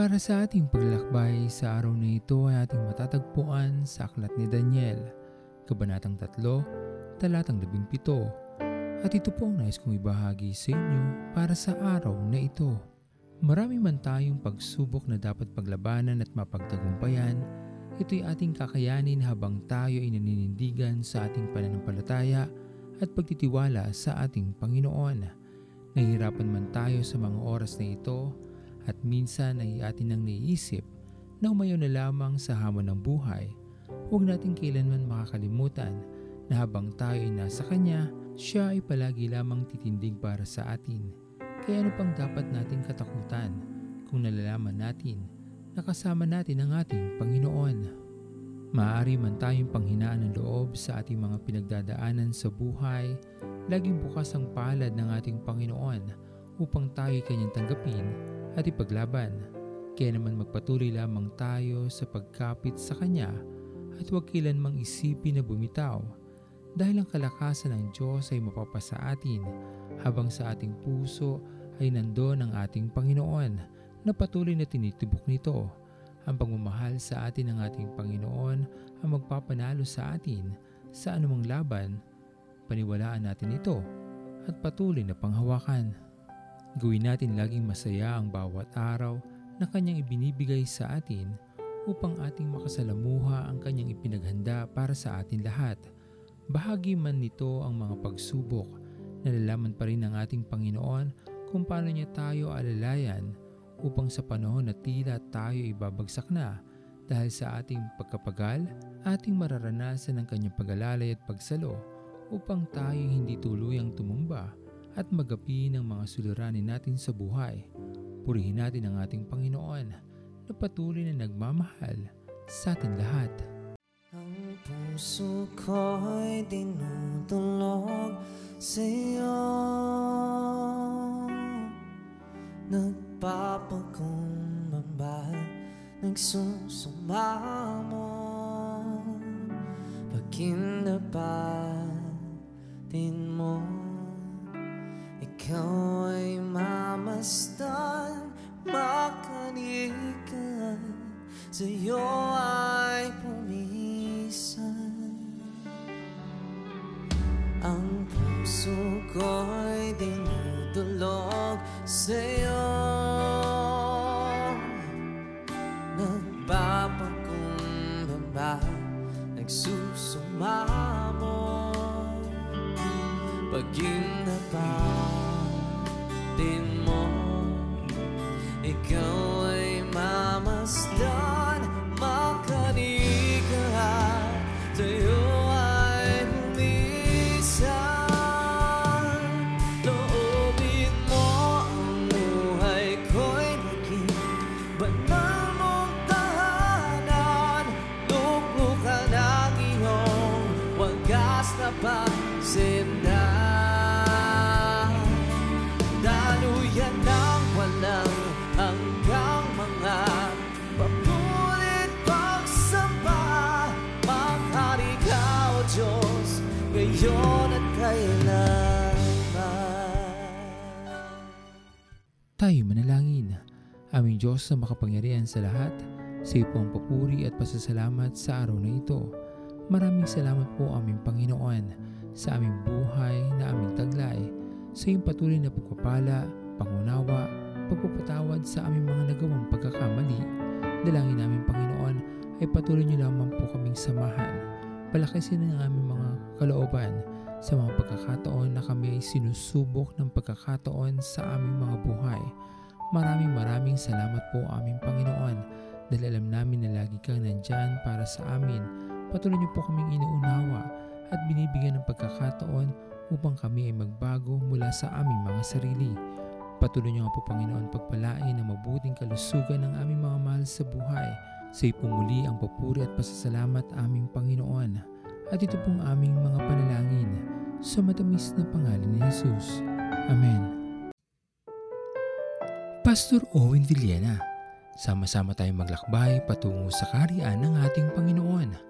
Para sa ating paglalakbay sa araw na ito ay ating matatagpuan sa Aklat ni Daniel, Kabanatang 3, Talatang 17. At ito po ang nais kong ibahagi sa inyo para sa araw na ito. Marami man tayong pagsubok na dapat paglabanan at mapagtagumpayan, ito'y ating kakayanin habang tayo ay naninindigan sa ating pananampalataya at pagtitiwala sa ating Panginoon. Nahihirapan man tayo sa mga oras na ito, at minsan ay atin nang naiisip na umayaw na lamang sa hamon ng buhay, huwag natin kailanman makakalimutan na habang tayo ay nasa Kanya, siya ay palagi lamang titindig para sa atin. Kaya ano pang dapat nating katakutan kung nalalaman natin na kasama natin ang ating Panginoon. Maaari man tayong panghinaan ng loob sa ating mga pinagdadaanan sa buhay, laging bukas ang palad ng ating Panginoon upang tayo kanyang tanggapin at ipaglaban. Kaya naman magpatuloy lamang tayo sa pagkapit sa Kanya at huwag kailanmang isipin na bumitaw dahil ang kalakasan ng Diyos ay mapapasa atin habang sa ating puso ay nandoon ang ating Panginoon na patuloy na tinitibok nito. Ang pagmamahal sa atin ng ating Panginoon ang magpapanalo sa atin sa anumang laban. Paniwalaan natin ito at patuloy na panghawakan. Gawin natin laging masaya ang bawat araw na kanyang ibinibigay sa atin upang ating makasalamuha ang kanyang ipinaghanda para sa atin lahat. Bahagi man nito ang mga pagsubok, nalalaman pa rin ng ating Panginoon kung paano niya tayo alalayan upang sa panahon na tila tayo ibabagsak na dahil sa ating pagkapagal, ating mararanasan ang kanyang pag-alalay at pagsalo upang tayo hindi tuluyang tumumba at magapi ng mga suliranin natin sa buhay. Purihin natin ang ating Panginoon na patuloy na nagmamahal sa atin lahat. Ang puso ko'y dinudulog sa'yo Nagpapakumbaba, nagsusumamo Pagkinapatin mo Sa'yo ay pumisan. Ang puso ko'y dinudulog sa'yo. Nagpapakumbaba, nagsusumamo Pagkinapatin mo Ikaw ay mamasdan, Tayo manalangin. Aming Diyos na makapangyarihan sa lahat, sa iyo po ang papuri at pasasalamat sa araw na ito. Maraming salamat po aming Panginoon sa aming buhay na aming taglay, sa iyong patuloy na pagpapala, pangunawa, pagpapatawad sa aming mga nagawang pagkakamali. Dalangin namin Panginoon ay patuloy niyo lamang po kaming samahan. Palakasin ang aming mga kalooban sa mga pagkakataon na kami ay sinusubok ng pagkakataon sa aming mga buhay. Maraming maraming salamat po aming Panginoon dahil alam namin na lagi kang nandyan para sa amin. Patuloy niyo po kaming inuunawa at binibigyan ng pagkakataon upang kami ay magbago mula sa aming mga sarili. Patuloy niyo nga po Panginoon pagpalain ang mabuting kalusugan ng aming mga mahal sa buhay. Sa iyo po muli ang papuri at pasasalamat aming Panginoon. At ito pong aming mga panalangin sa matamis na pangalan ni Jesus. Amen. Pastor Owen Villena, sama-sama tayong maglakbay patungo sa kariyan ng ating Panginoon.